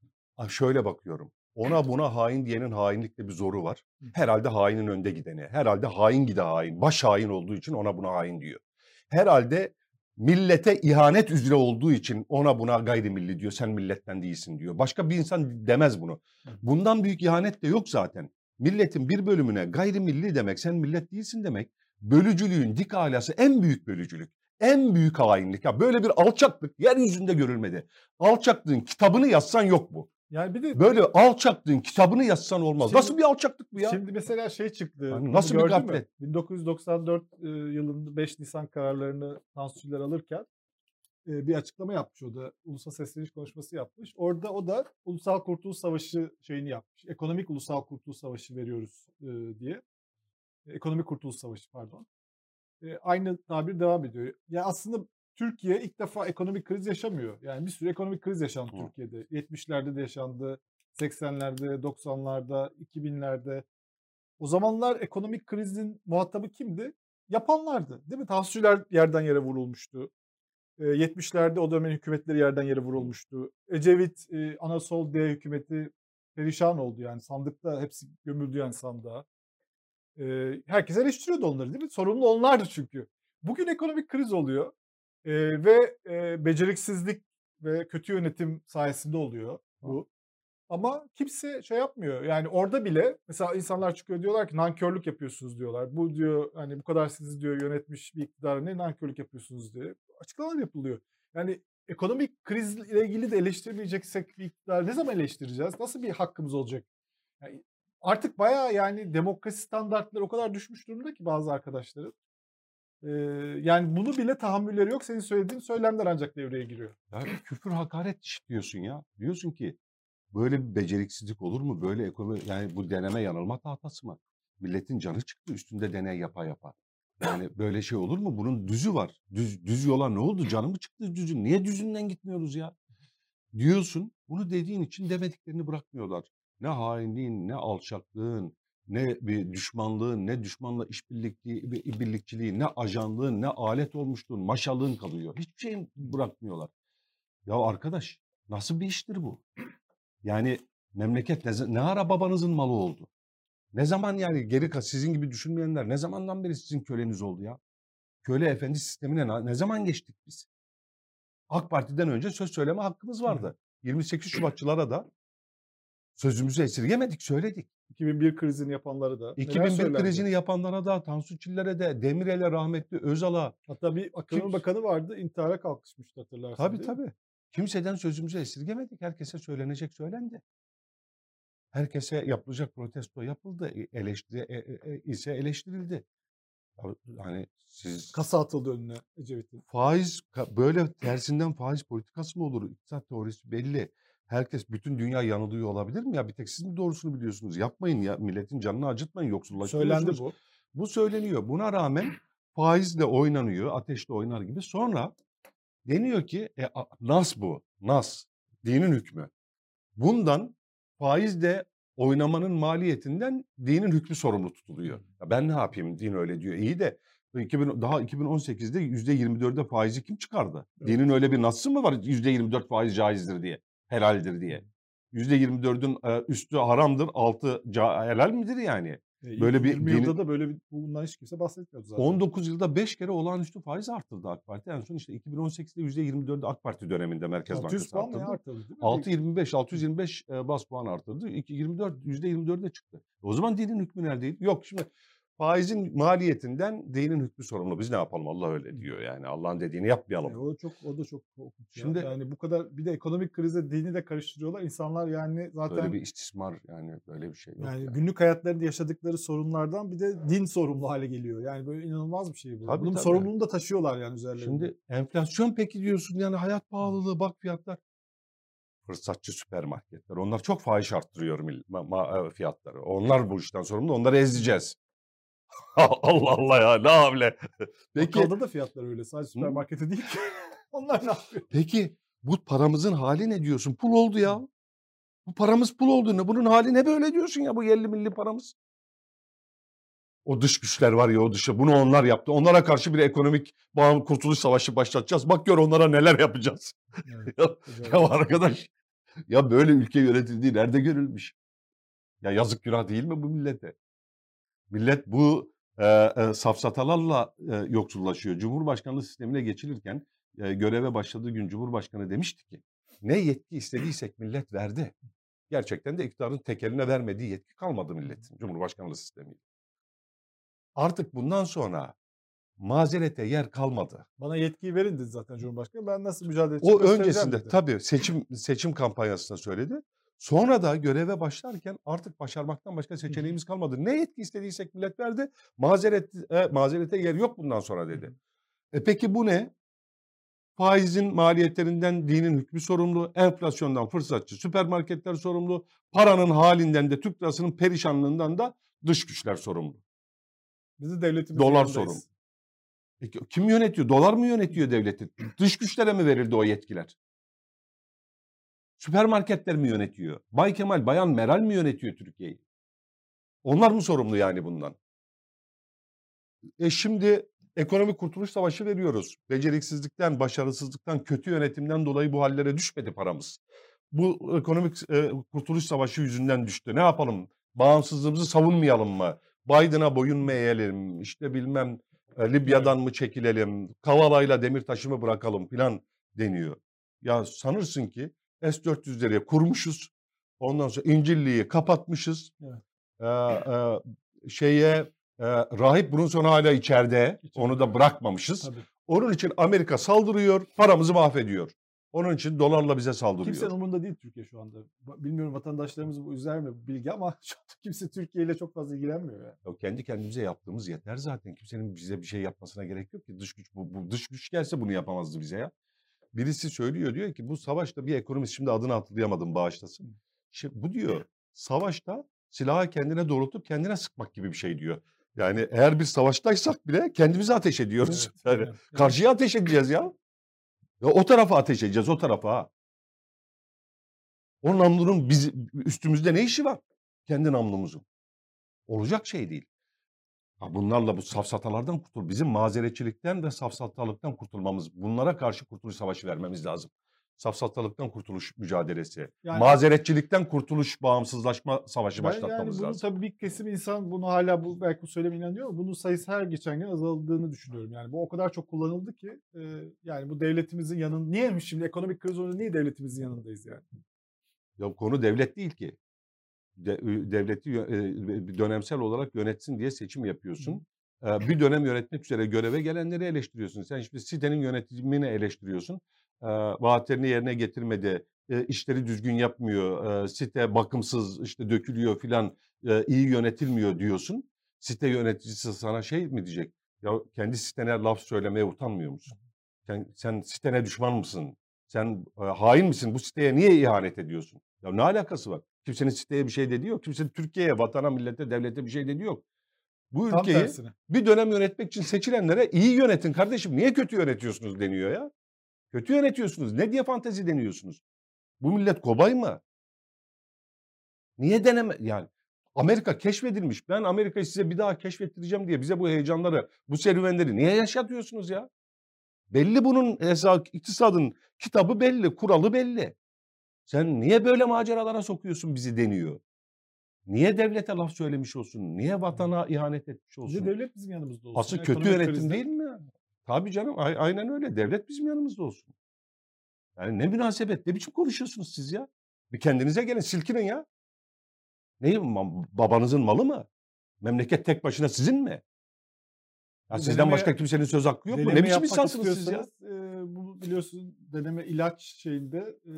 Şöyle bakıyorum. Ona buna hain diyenin hainlikte bir zoru var. Herhalde hainin önde gideni. Herhalde hain gide hain. Baş hain olduğu için ona buna hain diyor. Herhalde millete ihanet üzere olduğu için ona buna gayrimilli diyor. Sen milletten değilsin diyor. Başka bir insan demez bunu. Bundan büyük ihanet de yok zaten. Milletin bir bölümüne gayrimilli demek sen millet değilsin demek. Bölücülüğün dik alası en büyük bölücülük. En büyük hainlik. Ya böyle bir alçaklık yeryüzünde görülmedi. Alçaklığın kitabını yazsan yok bu. Yani bir de böyle alçaklığın kitabını yazsan olmaz. Şimdi, nasıl bir alçaklık bu ya? Şimdi mesela şey çıktı. Yani nasıl bir gaflet? 1994 yılında 5 Nisan kararlarını Tansuçiler alırken bir açıklama yapmış o da. Ulusal sesleniş konuşması yapmış. Orada o da Ulusal Kurtuluş Savaşı şeyini yapmış. Ekonomik Ulusal Kurtuluş Savaşı veriyoruz diye. Ekonomik Kurtuluş Savaşı pardon. Aynı tabir devam ediyor. Ya aslında Türkiye ilk defa ekonomik kriz yaşamıyor. Yani bir sürü ekonomik kriz yaşandı Hı. Türkiye'de. 70'lerde de yaşandı, 80'lerde, 90'larda, 2000'lerde. O zamanlar ekonomik krizin muhatabı kimdi? Yapanlardı. Değil mi? Tahsilciler yerden yere vurulmuştu. 70'lerde o dönemin hükümetleri yerden yere vurulmuştu. Ecevit, Anasol D hükümeti perişan oldu yani. Sandıkta hepsi gömüldü yani sandığa. Herkes eleştiriyordu onları değil mi? Sorumlu onlardı çünkü. Bugün ekonomik kriz oluyor. Eee, ve, eee, beceriksizlik ve kötü yönetim sayesinde oluyor bu. Ama kimse şey yapmıyor. Yani orada bile mesela insanlar çıkıyor diyorlar ki nankörlük yapıyorsunuz diyorlar. Bu diyor hani bu kadar sizi diyor yönetmiş bir iktidara ne nankörlük yapıyorsunuz diye açıklamalar yapılıyor. Yani ekonomik krizle ilgili de eleştirmeyeceksek bir iktidar ne zaman eleştireceğiz? Nasıl bir hakkımız olacak? Yani artık bayağı yani demokrasi standartları o kadar düşmüş durumda ki bazı arkadaşların yani bunu bile tahammülleri yok. Senin söylediğin söylemler ancak devreye giriyor. Ya küfür hakaret diyorsun ya. Diyorsun ki böyle bir beceriksizlik olur mu? Böyle ekonomi yani bu deneme yanılma tahtası mı? Milletin canı çıktı üstünde deney yapa yapa. Yani böyle şey olur mu? Bunun düzü var. Düz, düz yola ne oldu? Canı mı çıktı düzün? Niye düzünden gitmiyoruz ya? Diyorsun. Bunu dediğin için demediklerini bırakmıyorlar. Ne hainliğin, ne alçaklığın, ne bir düşmanlığın, ne düşmanla işbirlikliği, birlikçiliği, ne ajanlığın, ne alet olmuşluğun, maşalığın kalıyor. Hiçbir şeyin bırakmıyorlar. Ya arkadaş nasıl bir iştir bu? Yani memleket ne, ne ara babanızın malı oldu? Ne zaman yani geri sizin gibi düşünmeyenler ne zamandan beri sizin köleniz oldu ya? Köle efendi sistemine ne zaman geçtik biz? AK Parti'den önce söz söyleme hakkımız vardı. 28 Şubatçılara da sözümüzü esirgemedik, söyledik. 2001 krizini yapanları da. neler 2001 söylendi. krizini yapanlara da, Tansu Çiller'e de, Demirel'e rahmetli Özal'a. Hatta bir ekonomi Kim- bakanı vardı intihara kalkışmıştı hatırlarsın Tabii tabii. Kimseden sözümüzü esirgemedik. Herkese söylenecek söylendi. Herkese yapılacak protesto yapıldı. E- Eleştiri e- e- e- ise eleştirildi. Hani siz Kasa atıldı önüne Ecevit'in. faiz böyle tersinden faiz politikası mı olur? İktisat teorisi belli. Herkes bütün dünya yanılıyor olabilir mi ya? Bir tek siz mi doğrusunu biliyorsunuz? Yapmayın ya. Milletin canını acıtmayın. Söylendi Yoksullaştırıyorsunuz. bu. Bu söyleniyor. Buna rağmen faizle oynanıyor, ateşle oynar gibi. Sonra deniyor ki e, nas bu, nas, dinin hükmü. Bundan faizle oynamanın maliyetinden dinin hükmü sorumlu tutuluyor. Ya ben ne yapayım din öyle diyor. İyi de 2000, daha 2018'de %24'e faizi kim çıkardı? Evet. Dinin öyle bir nasıl mı var %24 faiz caizdir diye, helaldir diye. %24'ün e, üstü haramdır, altı helal midir yani? E, Böyle bir 20 dini- yılda da böyle bir bundan hiç kimse bahsetmiyordu zaten. 19 yılda 5 kere olağanüstü faiz arttırdı AK Parti. En son işte 2018'de %24'de AK Parti döneminde Merkez 600 Bankası puan arttırdı. arttırdı değil mi? 6.25, 625 e, bas puan arttırdı. 2, 24, %24'e çıktı. O zaman dinin hükmü neredeydi? Yok şimdi faizin maliyetinden dinin hükmü sorumlu. Biz ne yapalım Allah öyle diyor yani. Allah'ın dediğini yapmayalım. E, o çok o da çok korkunç. ya. Şimdi- yani bu kadar bir de ekonomik krize dini de karıştırıyorlar. İnsanlar yani zaten Böyle bir istismar yani böyle bir şey yok. yani yani. günlük hayatlarında yaşadıkları sorunlardan bir de din sorumlu hale geliyor. Yani böyle inanılmaz bir şey bu. Tabii, Bunun tabii. sorumluluğunu da taşıyorlar yani üzerlerinde. Şimdi enflasyon peki diyorsun yani hayat pahalılığı bak fiyatlar. Fırsatçı süpermarketler. Onlar çok fahiş arttırıyor e, fiyatları. Onlar bu işten sorumlu. Onları ezeceğiz. Allah Allah ya ne havle. Peki, Bakkalda da fiyatlar öyle. Sadece süpermarkete değil ki. Onlar ne yapıyor? peki bu paramızın hali ne diyorsun? Pul oldu ya. Bu paramız pul oldu. Ne bunun hali ne böyle diyorsun ya bu yerli milli paramız? O dış güçler var ya o dışa. Bunu onlar yaptı. Onlara karşı bir ekonomik bağım kurtuluş savaşı başlatacağız. Bak gör onlara neler yapacağız. Evet, Ya, ya arkadaş ya böyle ülke yönetildiği nerede görülmüş? Ya yazık günah değil mi bu millete? Millet bu e, e, safsatalarla e, yoksullaşıyor. Cumhurbaşkanlığı sistemine geçilirken e, göreve başladığı gün Cumhurbaşkanı demişti ki ne yetki istediysek millet verdi. Gerçekten de iktidarın tek eline vermediği yetki kalmadı milletin Cumhurbaşkanlığı sistemiyle. Artık bundan sonra mazerete yer kalmadı. Bana yetkiyi verin dedi zaten Cumhurbaşkanı. Ben nasıl mücadele O edeceğim göstereceğim öncesinde dedi. tabii seçim seçim kampanyasında söyledi. Sonra da göreve başlarken artık başarmaktan başka seçeneğimiz kalmadı. Ne yetki istediysek millet verdi. Mazeret e, mazerete yer yok bundan sonra dedi. E peki bu ne? Faizin maliyetlerinden dinin hükmü sorumlu, enflasyondan fırsatçı süpermarketler sorumlu, paranın halinden de Türk lirasının perişanlığından da dış güçler sorumlu. Biz de devletimizin Dolar yanındayız. sorun. Peki kim yönetiyor? Dolar mı yönetiyor devleti? Dış güçlere mi verildi o yetkiler? Süpermarketler mi yönetiyor? Bay Kemal, Bayan Meral mi yönetiyor Türkiye'yi? Onlar mı sorumlu yani bundan? E şimdi ekonomik kurtuluş savaşı veriyoruz. Beceriksizlikten, başarısızlıktan, kötü yönetimden dolayı bu hallere düşmedi paramız. Bu ekonomik e, kurtuluş savaşı yüzünden düştü. Ne yapalım? Bağımsızlığımızı savunmayalım mı? Biden'a boyun mu eğelim? İşte bilmem e, Libya'dan mı çekilelim? Kavala'yla Demirtaş'ı mı bırakalım filan deniyor. Ya sanırsın ki S-400'leri kurmuşuz. Ondan sonra İncilli'yi kapatmışız. Evet. Ee, e, şeye e, rahip Brunson hala içeride. İçeride. Onu da bırakmamışız. Tabii. Onun için Amerika saldırıyor, paramızı mahvediyor. Onun için dolarla bize saldırıyor. Kimsenin umurunda değil Türkiye şu anda. Bilmiyorum vatandaşlarımız bu üzer mi bilgi ama şu anda kimse Türkiye ile çok fazla ilgilenmiyor ya. Ya kendi kendimize yaptığımız yeter zaten. Kimsenin bize bir şey yapmasına gerek yok ki. Dış güç bu, bu dış güç gelse bunu yapamazdı bize ya. Birisi söylüyor diyor ki bu savaşta bir ekonomist şimdi adını hatırlayamadım bağışlasın. Şimdi bu diyor savaşta silahı kendine doğrultup kendine sıkmak gibi bir şey diyor. Yani eğer bir savaştaysak bile kendimize ateş ediyoruz. Evet, yani. Evet. karşıya ateş edeceğiz ya. Ya o tarafa ateş edeceğiz o tarafa. O namlunun biz, üstümüzde ne işi var? Kendi namlumuzun. Olacak şey değil. Ha bunlarla bu safsatalardan kurtul. Bizim mazeretçilikten ve safsatalıktan kurtulmamız, bunlara karşı kurtuluş savaşı vermemiz lazım. Safsatalıktan kurtuluş mücadelesi. Yani- Mazeretçilikten kurtuluş, bağımsızlaşma savaşı Ben yani başlatmamız bunu lazım. tabii bir kesim insan bunu hala bu belki bu söyleme inanıyor ama bunun sayısı her geçen gün azaldığını düşünüyorum. Yani bu o kadar çok kullanıldı ki e, yani bu devletimizin yanın niye şimdi ekonomik kriz olunca niye devletimizin yanındayız yani? Ya konu devlet değil ki. De- devleti e, dönemsel olarak yönetsin diye seçim yapıyorsun. Bir dönem yönetmek üzere göreve gelenleri eleştiriyorsun. Sen şimdi sitenin yönetimini eleştiriyorsun. Vaatlerini yerine getirmedi, e, işleri düzgün yapmıyor, site bakımsız, işte dökülüyor filan, iyi yönetilmiyor diyorsun. Site yöneticisi sana şey mi diyecek? Ya kendi sitene laf söylemeye utanmıyor musun? Sen, sen sitene düşman mısın? Sen hain misin? Bu siteye niye ihanet ediyorsun? Ya ne alakası var? Kimsenin siteye bir şey dediği yok. Kimsenin Türkiye'ye, vatana, millete, devlete bir şey dediği yok. Bu Tam ülkeyi tersine. bir dönem yönetmek için seçilenlere iyi yönetin kardeşim. Niye kötü yönetiyorsunuz deniyor ya? Kötü yönetiyorsunuz. Ne diye fantezi deniyorsunuz? Bu millet kobay mı? Niye deneme yani Amerika keşfedilmiş. Ben Amerika'yı size bir daha keşfettireceğim diye bize bu heyecanları, bu serüvenleri niye yaşatıyorsunuz ya? Belli bunun hesap, iktisadın kitabı belli, kuralı belli. Sen niye böyle maceralara sokuyorsun bizi deniyor. Niye devlete laf söylemiş olsun? Niye vatana ihanet etmiş olsun? devlet bizim yanımızda olsun. Asıl ya, kötü yönetim krizde. değil mi? Tabii canım aynen öyle. Devlet bizim yanımızda olsun. Yani ne münasebet ne biçim konuşuyorsunuz siz ya? Bir kendinize gelin silkinin ya. Ne ma- babanızın malı mı? Memleket tek başına sizin mi? Ya sizden başka kimsenin söz hakkı yok mu? Ne biçim insansınız siz ya? Bu biliyorsun deneme ilaç şeyinde e,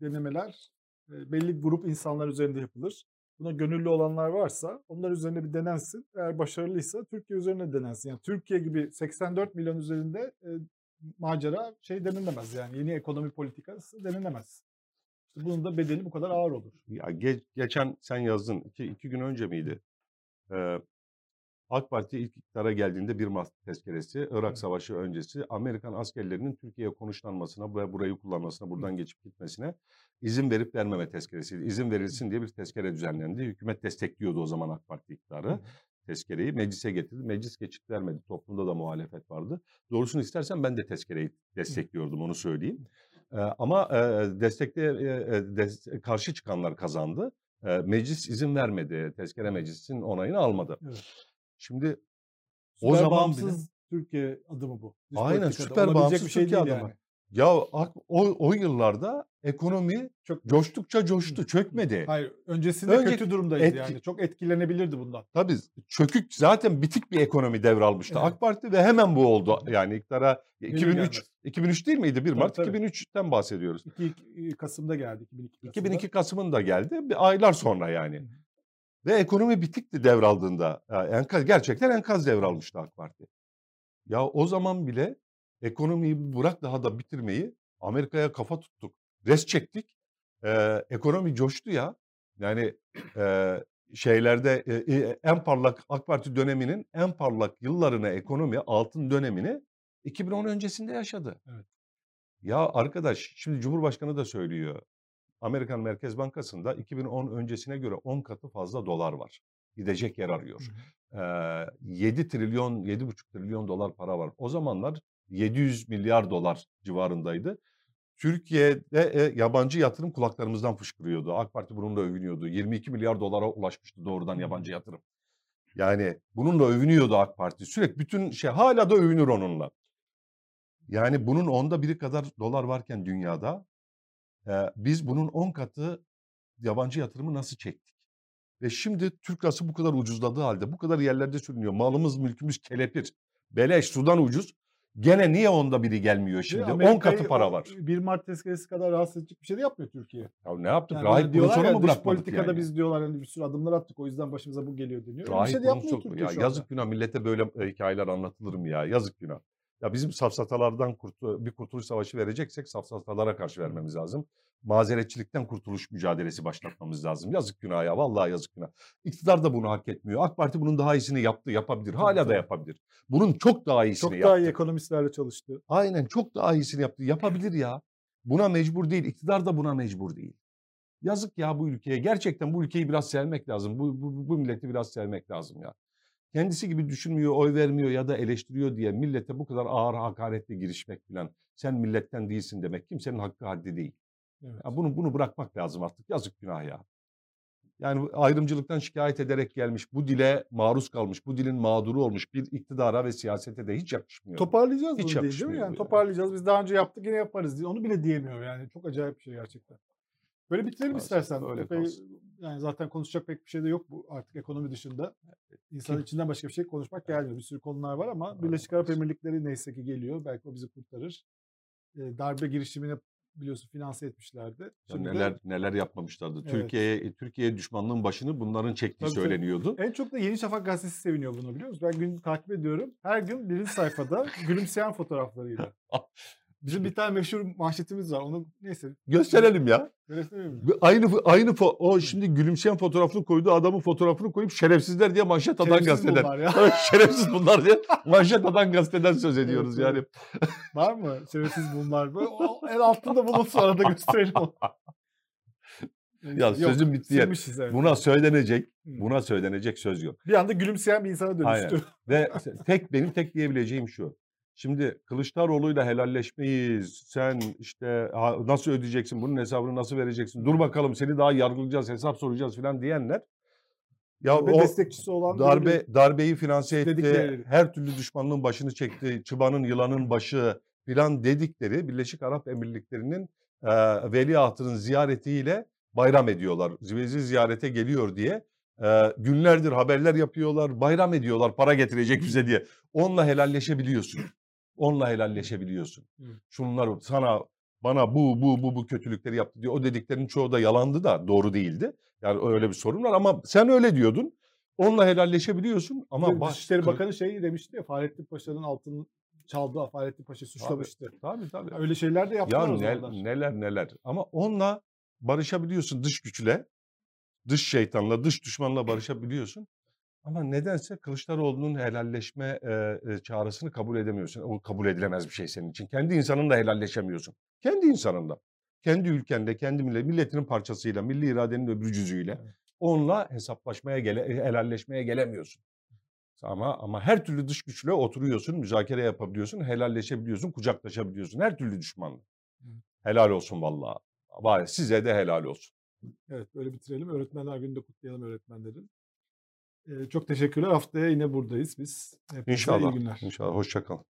denemeler e, belli grup insanlar üzerinde yapılır. Buna gönüllü olanlar varsa onlar üzerine bir denensin. Eğer başarılıysa Türkiye üzerine denensin. Yani Türkiye gibi 84 milyon üzerinde e, macera şey denilemez yani yeni ekonomi politikası denilemez. İşte bunun da bedeli bu kadar ağır olur. Ya ge- geçen sen yazdın. iki, iki gün önce miydi? Ee, AK Parti ilk iktidara geldiğinde bir Mart tezkeresi, Irak. Savaşı öncesi Amerikan askerlerinin Türkiye'ye konuşlanmasına, buraya burayı kullanmasına, buradan geçip gitmesine izin verip vermeme tezkeresiydi. İzin verilsin diye bir tezkere düzenlendi. Hükümet destekliyordu o zaman AK Parti iktidarı. Tezkereyi meclise getirdi. Meclis geçit vermedi. Toplumda da muhalefet vardı. Doğrusunu istersen ben de tezkereyi destekliyordum onu söyleyeyim. Ee, ama e, destekte e, des- karşı çıkanlar kazandı. E, meclis izin vermedi. Tezkere meclisin onayını almadı. Evet. Şimdi Süper o zaman bile Türkiye adımı bu. Dış Aynen, süper bağımsız bir şey Türkiye adımı. yani. ya o, o yıllarda ekonomi Çok coştukça coştu, çökmedi. Hayır, öncesinde Önce kötü durumdayız etki- yani. Çok etkilenebilirdi bundan. Tabii çökük zaten bitik bir ekonomi devralmıştı Evet. AK Parti ve hemen bu oldu. Yani iktidara Gelir 2003 gelmez. 2003 değil miydi? 1 Tabii, Mart tabii. 2003'ten bahsediyoruz. 2 Kasım'da geldi 2002 Kasım'da. 2002 Kasım'ında geldi. Bir aylar sonra yani. Ve ekonomi bitikti devraldığında. Ya enkaz, gerçekten enkaz devralmıştı AK Parti. Ya o zaman bile ekonomiyi bırak daha da bitirmeyi Amerika'ya kafa tuttuk. Res çektik. Ee, ekonomi coştu ya. Yani e, şeylerde e, e, en parlak AK Parti döneminin en parlak yıllarını ekonomi altın dönemini 2010 öncesinde yaşadı. Evet. Ya arkadaş şimdi Cumhurbaşkanı da söylüyor. Amerikan Merkez Bankası'nda 2010 öncesine göre 10 katı fazla dolar var. Gidecek yer arıyor. Hı hı. Ee, 7 trilyon, 7,5 trilyon dolar para var. O zamanlar 700 milyar dolar civarındaydı. Türkiye'de e, yabancı yatırım kulaklarımızdan fışkırıyordu. AK Parti bununla övünüyordu. 22 milyar dolara ulaşmıştı doğrudan yabancı yatırım. Yani bununla övünüyordu AK Parti. Sürekli bütün şey hala da övünür onunla. Yani bunun onda biri kadar dolar varken dünyada biz bunun 10 katı yabancı yatırımı nasıl çektik? Ve şimdi Türk lirası bu kadar ucuzladığı halde bu kadar yerlerde sürünüyor. Malımız mülkümüz kelepir. Beleş sudan ucuz. Gene niye onda biri gelmiyor şimdi? 10 Amerika'yı katı para var. 1 Mart tezkeresi kadar rahatsız edecek bir şey de yapmıyor Türkiye. Ya ne yaptık? Yani Rahip diyorlar ya mu dış politikada yani? biz diyorlar hani bir sürü adımlar attık o yüzden başımıza bu geliyor deniyor. Öyle bir Rahip şey de yapmıyor Türkiye ya yazık günah millete böyle hikayeler anlatılır mı ya? Yazık günah. Ya bizim safsatalardan kurtu, bir kurtuluş savaşı vereceksek safsatalara karşı vermemiz lazım. Mazeretçilikten kurtuluş mücadelesi başlatmamız lazım. Yazık günah ya vallahi yazık günah. İktidar da bunu hak etmiyor. AK Parti bunun daha iyisini yaptı, yapabilir. Hala da yapabilir. Bunun çok daha iyisini Çok yaptı. daha iyi ekonomistlerle çalıştı. Aynen çok daha iyisini yaptı. Yapabilir ya. Buna mecbur değil. İktidar da buna mecbur değil. Yazık ya bu ülkeye. Gerçekten bu ülkeyi biraz sevmek lazım. Bu, bu, bu milleti biraz sevmek lazım ya. Kendisi gibi düşünmüyor, oy vermiyor ya da eleştiriyor diye millete bu kadar ağır hakaretle girişmek falan. Sen milletten değilsin demek kimsenin hakkı haddi değil. Evet. Ya bunu bunu bırakmak lazım artık. Yazık günah ya. Yani ayrımcılıktan şikayet ederek gelmiş, bu dile maruz kalmış, bu dilin mağduru olmuş bir iktidara ve siyasete de hiç yakışmıyor. Toparlayacağız Hiç bunu değil, değil mi? Yani bu ya. toparlayacağız. Biz daha önce yaptık yine yaparız diye. Onu bile diyemiyor yani. Çok acayip bir şey gerçekten. Böyle bitirelim istersen. öyle Epey. Yani zaten konuşacak pek bir şey de yok bu artık ekonomi dışında. İnsanın Kim- içinden başka bir şey konuşmak gelmiyor. Bir sürü konular var ama Birleşik Arap Emirlikleri neyse ki geliyor. Belki o bizi kurtarır. Ee, darbe girişimini biliyorsun finanse etmişlerdi. Şimdi de neler neler yapmamışlardı. Evet. Türkiye'ye Türkiye düşmanlığın başını bunların çektiği tabii. söyleniyordu. En çok da Yeni Şafak gazetesi seviniyor bunu biliyor musun? Ben gün takip ediyorum. Her gün birinci sayfada gülümseyen fotoğraflarıyla. Bizim bir tane meşhur manşetimiz var. Onu neyse Gösterelim ya. gösterelim mi? Aynı aynı fo- o şimdi gülümseyen fotoğrafını koydu adamın fotoğrafını koyup şerefsizler diye manşet atan Şerefsiz gazeteden. bunlar ya. Şerefsiz bunlar diye manşet atan gazeteden söz ediyoruz Evet, yani. Var mı? Şerefsiz bunlar. Böyle En altında bulunsun arada gösterelim onu. Ya Yok, sözün bittiği yer. evet. Buna söylenecek, buna söylenecek söz yok. Bir anda gülümseyen bir insana Aynen. dönüştü. Ve tek benim tek diyebileceğim şu. Şimdi Kılıçdaroğlu'yla helalleşmeyiz. Sen işte nasıl ödeyeceksin bunun hesabını nasıl vereceksin? Dur bakalım seni daha yargılayacağız, hesap soracağız falan diyenler. Ya Ve o destekçisi olan darbe darbeyi finanse etti. Her türlü düşmanlığın başını çekti. Çıbanın yılanın başı filan dedikleri Birleşik Arap Emirlikleri'nin e, veliahtının ziyaretiyle bayram ediyorlar. Zivezi ziyarete geliyor diye e, günlerdir haberler yapıyorlar. Bayram ediyorlar para getirecek bize diye. Onunla helalleşebiliyorsun. Onunla helalleşebiliyorsun. Hı. Şunlar sana bana bu bu bu bu kötülükleri yaptı diyor. O dediklerin çoğu da yalandı da doğru değildi. Yani öyle bir sorun var ama sen öyle diyordun. Onunla helalleşebiliyorsun ama Dışişleri kı- Bakanı şey demişti ya Fahrettin Paşa'nın altını çaldı. Fahrettin Paşa suçlamıştı. Tabii tabii. Öyle şeyler de Ya yaptılar o ne- neler neler. Ama onunla barışabiliyorsun dış güçle. Dış şeytanla, dış düşmanla barışabiliyorsun. Ama nedense Kılıçdaroğlu'nun helalleşme e, e, çağrısını kabul edemiyorsun. O kabul edilemez bir şey senin için. Kendi insanınla helalleşemiyorsun. Kendi insanınla. Kendi ülkende, kendi millet, milletinin parçasıyla, milli iradenin öbür cüzüyle. Evet. Onunla hesaplaşmaya, gele, helalleşmeye gelemiyorsun. Ama ama her türlü dış güçle oturuyorsun, müzakere yapabiliyorsun, helalleşebiliyorsun, kucaklaşabiliyorsun. Her türlü düşmanla. Evet. Helal olsun vallahi. Var size de helal olsun. Evet böyle bitirelim. Öğretmenler Günü'nü de kutlayalım öğretmenlerin. Çok teşekkürler. Haftaya yine buradayız biz. Hepinize İnşallah. iyi günler. İnşallah. Hoşça kalın.